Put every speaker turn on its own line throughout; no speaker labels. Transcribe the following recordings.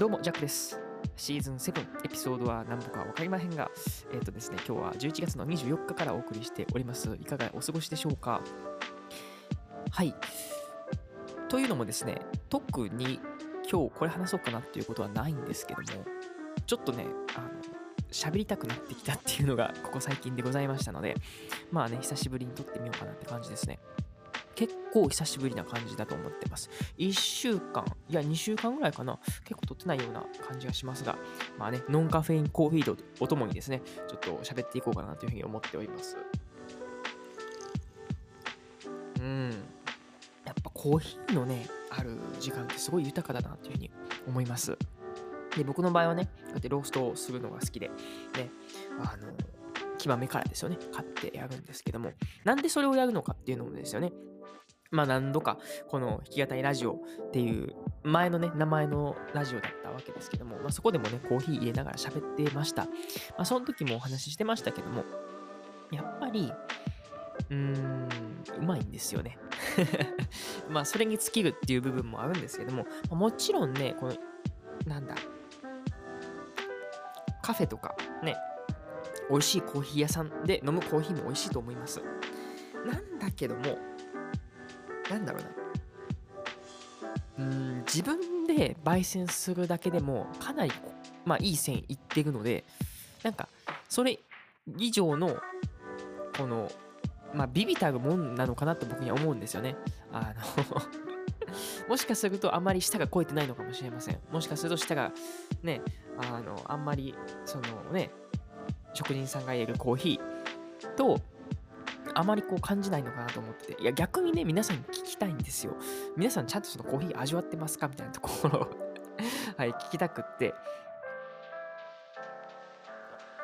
どうも、ジャックです。シーズン7、エピソードは何度か分かりませんが、えっ、とですね、今日は11月の24日からお送りしております。いかがお過ごしでしょうか？はい。というのもですね、特に今日これ話そうかなっていうことはないんですけども、ちょっとね、あの、喋りたくなってきたっていうのがここ最近でございましたので、まあね、久しぶりに撮ってみようかなって感じですね。結構久しぶりな感じだと思ってます。1週間、いや2週間ぐらいかな、結構撮ってないような感じがしますが、まあね、ノンカフェインコーヒーとおともにですね、ちょっと喋っていこうかなというふうに思っております。うん。やっぱコーヒーのね、ある時間ってすごい豊かだなというふうに思います。で、僕の場合はね、こうやってローストをするのが好きで、ね、あの、木豆からですよね、買ってやるんですけども、なんでそれをやるのかっていうのもですよね、まあ何度かこの弾き語りラジオっていう前のね名前のラジオだったわけですけども、まあ、そこでもねコーヒー入れながら喋ってました。まあその時もお話ししてましたけども。やっぱりうーんうまいんですよね。まあそれに尽きるっていう部分もあるんですけども。もちろんねこのなんだカフェとかね美味しいコーヒー屋さんで飲むコーヒーも美味しいと思います。なんだけどもなんだろうな。うん、自分で焙煎するだけでも、かなり、まあ、いい線いってるので、なんか、それ以上の、この、まあ、ビビたるもんなのかなと僕には思うんですよね。あの もしかするとあまり舌が肥えてないのかもしれません。もしかすると舌がね、あの、あんまり、そのね、職人さんが入れるコーヒーと、あまりこう感じないのかなと思ってて、いや逆にね、皆さんに聞きたいんですよ。皆さんちゃんとそのコーヒー味わってますか？みたいなところを はい、聞きたくって、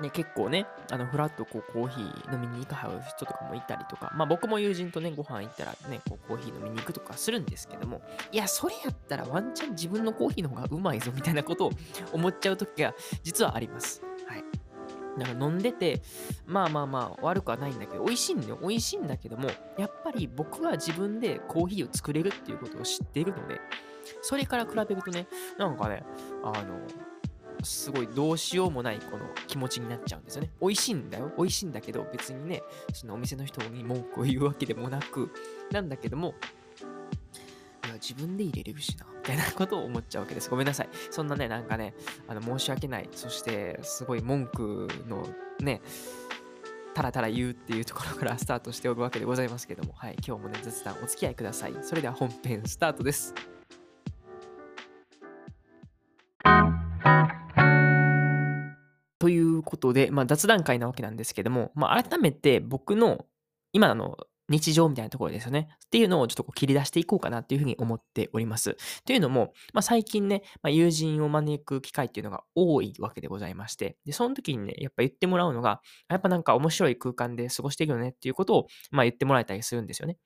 ね、結構ね、あの、フラッとこうコーヒー飲みに行かはる人とかもいたりとか、まあ僕も友人とね、ご飯行ったらね、こうコーヒー飲みに行くとかするんですけども、いや、それやったらワンチャン自分のコーヒーの方がうまいぞみたいなことを思っちゃう時が実はあります。はい。だか飲んでて、まあまあまあ悪くはないんだけど、美味しいんだよ。美味しいんだけども、やっぱり僕は自分でコーヒーを作れるっていうことを知っているので、それから比べるとね、なんかね、あの、すごいどうしようもないこの気持ちになっちゃうんですよね。美味しいんだよ。美味しいんだけど、別にね、そのお店の人に文句を言うわけでもなく、なんだけども、自分で入れれるしな、みたいなことを思っちゃうわけです。ごめんなさい。そんなね、なんかね、あの申し訳ない。そして、すごい文句のね、たらたら言うっていうところから スタートしておくわけでございますけども、はい、今日もね、雑談お付き合いください。それでは本編スタートです。ということで、まあ、雑談会なわけなんですけども、まあ、改めて僕の今の日常みたいなところですよね。っていうのをちょっとこう切り出していこうかなっていうふうに思っております。というのも、まあ、最近ね、まあ、友人を招く機会っていうのが多いわけでございまして、で、その時にね、やっぱ言ってもらうのが、やっぱなんか面白い空間で過ごしているよねっていうことを、まあ、言ってもらえたりするんですよね。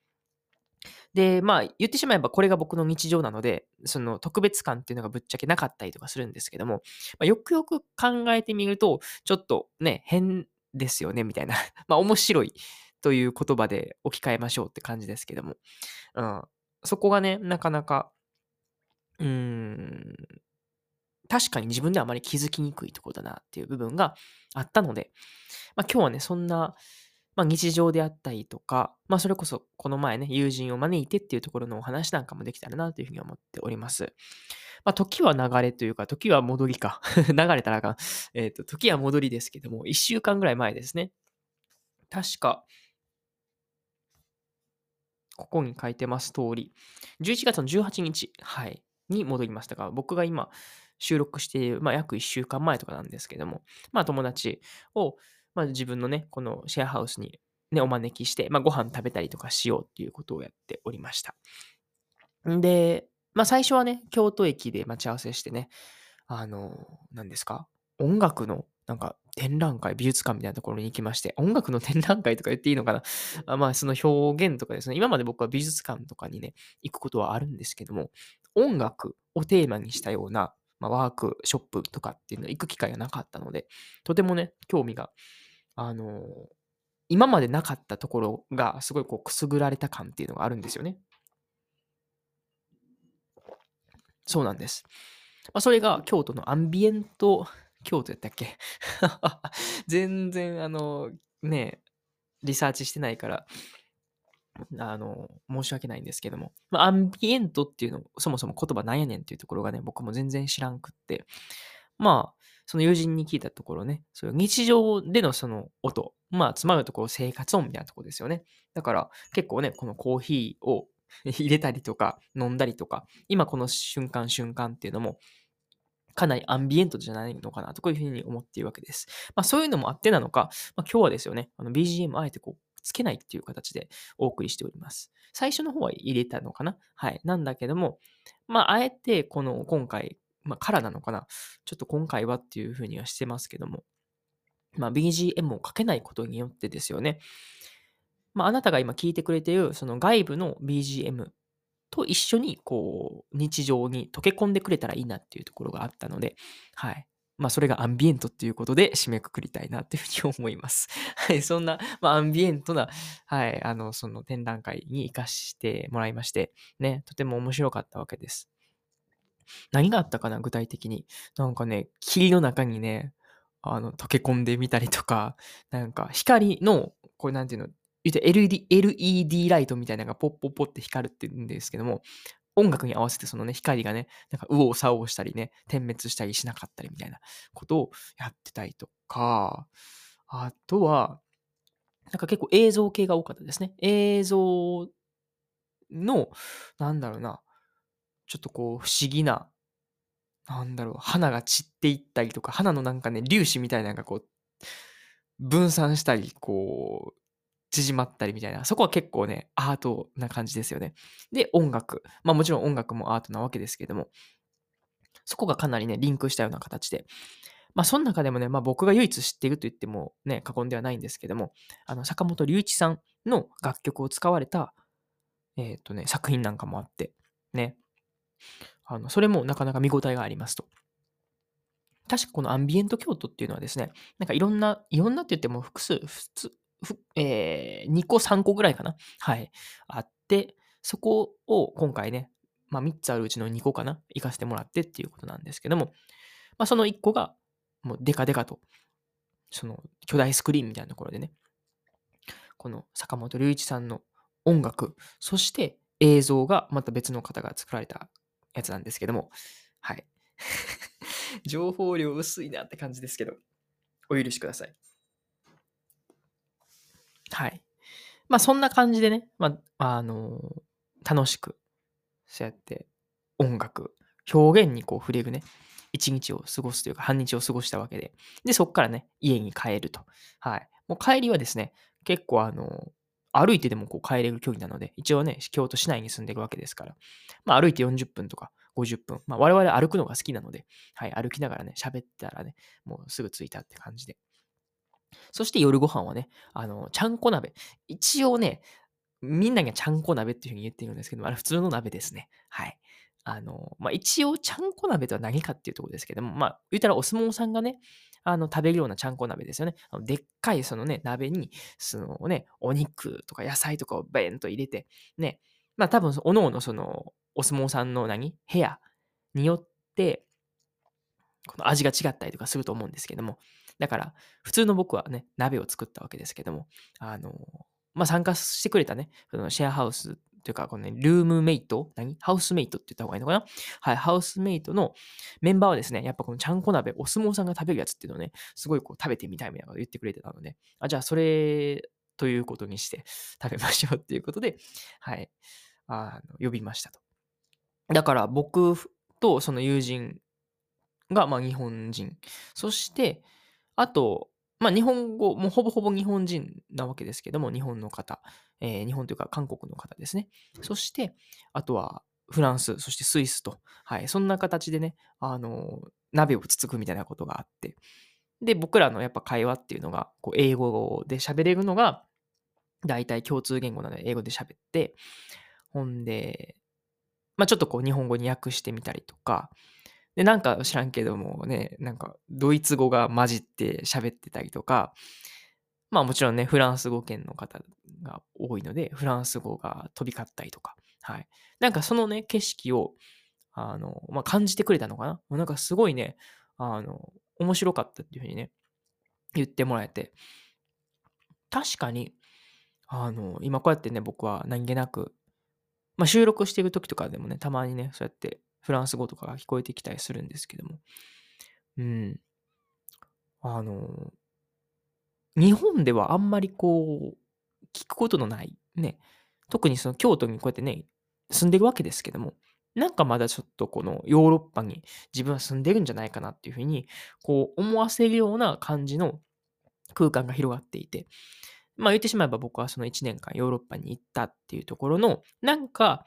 で、まあ、言ってしまえばこれが僕の日常なので、その特別感っていうのがぶっちゃけなかったりとかするんですけども、まあ、よくよく考えてみると、ちょっとね、変ですよね、みたいな。まあ、面白いという言葉で置き換えましょうって感じですけども。うん。そこがね、なかなか、うーん、確かに自分ではあまり気づきにくいところだなっていう部分があったので、まあ、今日はね、そんな、まあ、日常であったりとか、まあ、それこそこの前ね、友人を招いてっていうところのお話なんかもできたらなというふうに思っております。まあ、時は流れというか、時は戻りか。流れたらあかん。時は戻りですけども、1週間ぐらい前ですね。確か、ここに書いてます通り、11月の18日、はい、に戻りましたが、僕が今収録している、まあ、約1週間前とかなんですけども、まあ、友達を、まあ、自分のね、このシェアハウスに、ね、お招きして、まあ、ご飯食べたりとかしようっていうことをやっておりました。で、まあ、最初はね、京都駅で待ち合わせしてね、あの、何ですか？音楽のなんか展覧会、美術館みたいなところに行きまして、音楽の展覧会とか言っていいのかな？あまあ、その表現とかですね、今まで僕は美術館とかにね、行くことはあるんですけども、音楽をテーマにしたような、まあ、ワークショップとかっていうの行く機会がなかったので、とてもね、興味が、あの今までなかったところがすごいこうくすぐられた感っていうのがあるんですよね。そうなんです。まあ、それが京都のアンビエント、京都やったっけ？全然、あの、ね、リサーチしてないから、あの、申し訳ないんですけども、まあ、アンビエントっていうの、そもそも言葉なんやねんっていうところがね、僕も全然知らんくって、まあ、その友人に聞いたところね、そう日常でのその音、まあ、つまるところ生活音みたいなところですよね。だから結構ね、このコーヒーを 入れたりとか、飲んだりとか、今この瞬間瞬間っていうのも、かなりアンビエントじゃないのかなと、こういうふうに思っているわけです。まあそういうのもあってなのか、まあ、今日はですよね、BGM あえてこう、つけないっていう形でお送りしております。最初の方は入れたのかな？はい。なんだけども、まああえてこの今回、まあからなのかな？ちょっと今回はっていうふうにはしてますけども、まあ BGM をかけないことによってですよね、まあ、あなたが今聞いてくれているその外部の BGM と一緒にこう日常に溶け込んでくれたらいいなっていうところがあったので、はい。まあ、それがアンビエントっていうことで締めくくりたいなっていうふうに思います。はい。そんな、まあ、アンビエントな、はい。あの、その展覧会に活かしてもらいまして、ね、とても面白かったわけです。何があったかな、具体的に。なんかね、霧の中にね、あの、溶け込んでみたりとか、なんか光の、これなんていうの、言うと LED, LED ライトみたいなのがポッポッポって光るって言うんですけども、音楽に合わせてそのね、光がね、なんか右往左往したりね、点滅したりしなかったりみたいなことをやってたりとか、あとは、なんか結構映像系が多かったですね。映像の、なんだろうな、ちょっとこう不思議な、なんだろう、花が散っていったりとか、花のなんかね、粒子みたいなのがこう、分散したり、こう、縮まったりみたいな、そこは結構ね、アートな感じですよね。で、音楽。まあもちろん音楽もアートなわけですけども、そこがかなりね、リンクしたような形で。まあその中でもね、まあ僕が唯一知っていると言ってもね、過言ではないんですけども、あの、坂本龍一さんの楽曲を使われた、えっ、ー、とね、作品なんかもあって、ね。あの、それもなかなか見応えがありますと。確かこのアンビエント京都っていうのはですね、なんかいろんな、いろんなって言っても複数、普通、えー、2個3個ぐらいかなはい。あって、そこを今回ね、まあ3つあるうちの2個かな行かせてもらってっていうことなんですけども、まあその1個が、もうデカデカと、その巨大スクリーンみたいなところでね、この坂本龍一さんの音楽、そして映像がまた別の方が作られたやつなんですけども、はい。情報量薄いなって感じですけど、お許しください。はい。まあそんな感じでね、まあ、あのー、楽しく、そうやって音楽、表現にこう触れるね、一日を過ごすというか半日を過ごしたわけで、で、そこからね、家に帰ると。はい。もう帰りはですね、結構あのー、歩いてでもこう帰れる距離なので、一応ね、京都市内に住んでるわけですから、まあ歩いて40分とか50分、まあ我々歩くのが好きなので、はい、歩きながらね、喋ったらね、もうすぐ着いたって感じで、そして夜ご飯はね、あの、ちゃんこ鍋。一応ね、みんながちゃんこ鍋っていうふうに言ってるんですけど、あれ普通の鍋ですね。はい。あの、まあ、一応、ちゃんこ鍋とは何かっていうところですけども、まあ、言ったらお相撲さんがね、あの、食べるようなちゃんこ鍋ですよね。あのでっかいそのね、鍋に、そのね、お肉とか野菜とかをベーンと入れて、ね、まあ多分、おのおのその、お相撲さんの何部屋によって、この味が違ったりとかすると思うんですけども、だから、普通の僕はね、鍋を作ったわけですけども、あの、まあ、参加してくれたね、そのシェアハウスというか、このね、ルームメイト？何？ハウスメイトって言った方がいいのかな？はい、ハウスメイトのメンバーはですね、やっぱこのちゃんこ鍋、お相撲さんが食べるやつっていうのをね、すごいこう食べてみたいみたいなこと言ってくれてたので、あ、じゃあそれということにして食べましょうっていうことで、はい、あの呼びましたと。だから僕とその友人がまあ日本人、そして、あと、まあ、日本語、もうほぼほぼ日本人なわけですけども、日本の方、えー、日本というか韓国の方ですね。そして、あとはフランス、そしてスイスと、はい、そんな形でね、あの、鍋をつつくみたいなことがあって、で、僕らのやっぱ会話っていうのが、こう、英語で喋れるのが、大体共通言語なので英語で喋って、ほんで、まあ、ちょっとこう、日本語に訳してみたりとか、で、なんか知らんけどもね、なんかドイツ語が混じって喋ってたりとか、まあもちろんね、フランス語圏の方が多いので、フランス語が飛び交ったりとか、はい。なんかそのね、景色を、あの、まあ、感じてくれたのかななんかすごいね、あの、面白かったっていうふうにね、言ってもらえて、確かに、あの、今こうやってね、僕は何気なく、まあ、収録してる時とかでもね、たまにね、そうやってフランス語とかが聞こえてきたりするんですけども、うん。あの、日本ではあんまりこう、聞くことのない、ね、特にその京都にこうやってね、住んでるわけですけども、なんかまだちょっとこのヨーロッパに自分は住んでるんじゃないかなっていうふうに、こう思わせるような感じの空間が広がっていて、まあ言ってしまえば僕はその1年間ヨーロッパに行ったっていうところの、なんか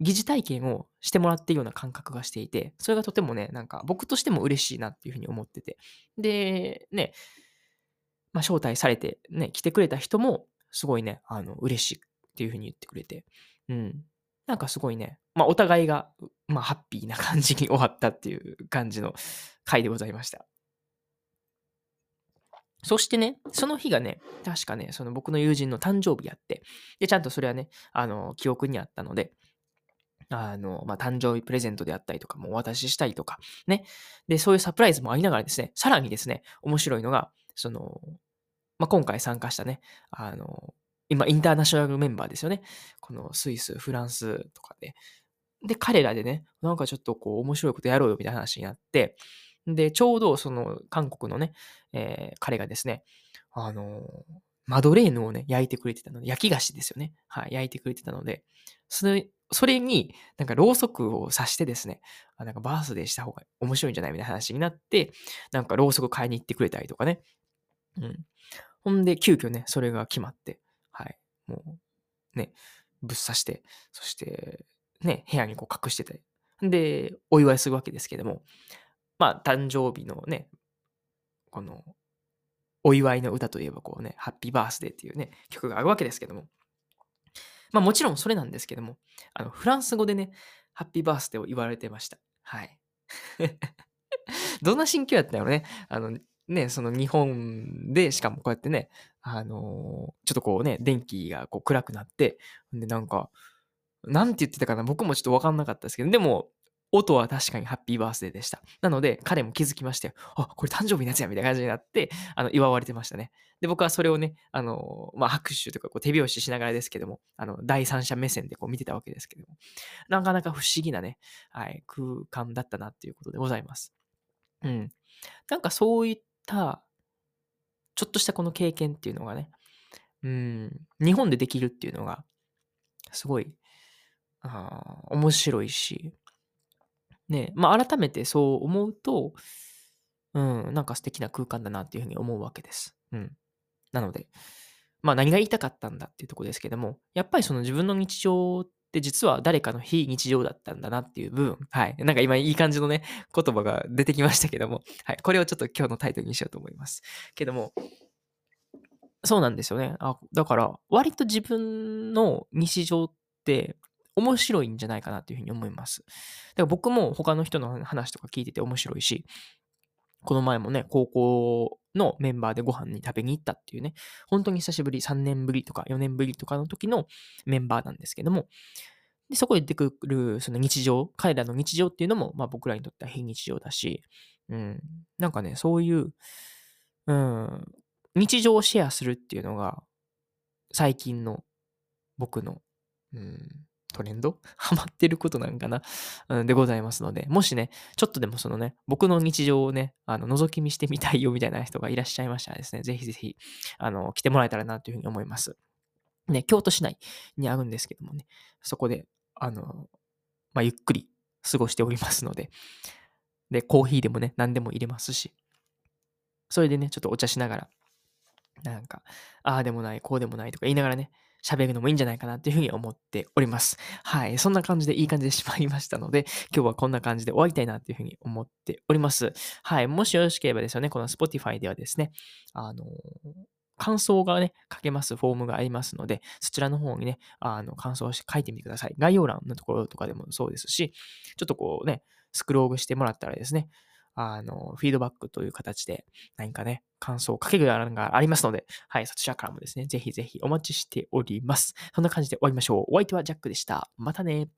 疑似体験をしてもらっているような感覚がしていて、それがとてもね、なんか僕としても嬉しいなっていうふうに思ってて。で、ね、まあ招待されてね、来てくれた人もすごいね、あの、嬉しいっていうふうに言ってくれて、うん。なんかすごいね、まあお互いが、まあハッピーな感じに終わったっていう感じの回でございました。そしてね、その日がね、確かね、その僕の友人の誕生日やって、で、ちゃんとそれはね、あの、記憶にあったので、あの、まあ、誕生日プレゼントであったりとかもお渡ししたりとか、ね。で、そういうサプライズもありながらですね、さらにですね、面白いのが、その、まあ、今回参加したね、あの、今、インターナショナルメンバーですよね。このスイス、フランスとかで。で、彼らでね、なんかちょっとこう、面白いことやろうよみたいな話になって、で、ちょうどその韓国のね、えー、彼がですね、あのマドレーヌをね、焼いてくれてたので、焼き菓子ですよね。はい、焼いてくれてたので、それ、それに、なんかろうそくを刺してですね、あなんかバースデーした方が面白いんじゃないみたいな話になって、なんかろうそく買いに行ってくれたりとかね。うん。ほんで、急遽ね、それが決まって、はい。もう、ね、ぶっ刺して、そして、ね、部屋にこう隠してて、で、お祝いするわけですけども、まあ、誕生日のね、この、お祝いの歌といえばこうね、ハッピーバースデーっていうね、曲があるわけですけども、まあもちろんそれなんですけども、あの、フランス語でね、ハッピーバースデーを言われてました。はい。どんな心境やったんやろね。あの、ね、その日本で、しかもこうやってね、あのー、ちょっとこうね、電気がこう暗くなって、で、なんか、なんて言ってたかな、僕もちょっとわかんなかったですけど、でも、音は確かにハッピーバースデーでした。なので、彼も気づきまして、あ、これ誕生日のやつや、みたいな感じになって、あの、祝われてましたね。で、僕はそれをね、あの、まあ、拍手とかこう手拍子しながらですけども、あの、第三者目線でこう見てたわけですけども、なかなか不思議なね、はい、空間だったなっていうことでございます。うん。なんかそういった、ちょっとしたこの経験っていうのがね、うん、日本でできるっていうのが、すごい、あ面白いし、ね、まあ、改めてそう思うと、うん、なんか素敵な空間だなっていうふうに思うわけです。うん。なので、まあ何が言いたかったんだっていうとこですけども、やっぱりその自分の日常って実は誰かの非日常だったんだなっていう部分。はい。なんか今いい感じのね、言葉が出てきましたけども、はい。これをちょっと今日のタイトルにしようと思います。けども、そうなんですよね。あだから、割と自分の日常って面白いんじゃないかなっていうふうに思います。だから僕も他の人の話とか聞いてて面白いし、この前もね、高校のメンバーでご飯に食べに行ったっていうね、本当に久しぶり、3年ぶりとか4年ぶりとかの時のメンバーなんですけども、でそこで出てくるその日常、彼らの日常っていうのも、まあ僕らにとっては非日常だし、うん、なんかね、そういう、うん、日常をシェアするっていうのが、最近の僕の、うん、トレンド？ハマってることなんかな、うん、でございますので、もしね、ちょっとでもそのね、僕の日常をね、あの、覗き見してみたいよみたいな人がいらっしゃいましたらですね、ぜひぜひ、あの、来てもらえたらなというふうに思います。ね、京都市内にあるんですけどもね、そこで、あの、まあ、ゆっくり過ごしておりますので、で、コーヒーでもね、何でも入れますし、それでね、ちょっとお茶しながら、なんか、ああでもない、こうでもないとか言いながらね、喋るのもいいんじゃないかなっていうふうに思っております。はい。そんな感じでいい感じでしまいましたので、今日はこんな感じで終わりたいなっていうふうに思っております。はい。もしよろしければですよね、この Spotify ではですね、あの感想がね、書けますフォームがありますので、そちらの方にね、あの、感想を書いてみてください。概要欄のところとかでもそうですし、ちょっとこうね、スクロールしてもらったらですね、あの、フィードバックという形で何かね、感想をかける欄がありますので、はい、そちらからもですね、ぜひぜひお待ちしております。そんな感じで終わりましょう。お相手はジャックでした。またね。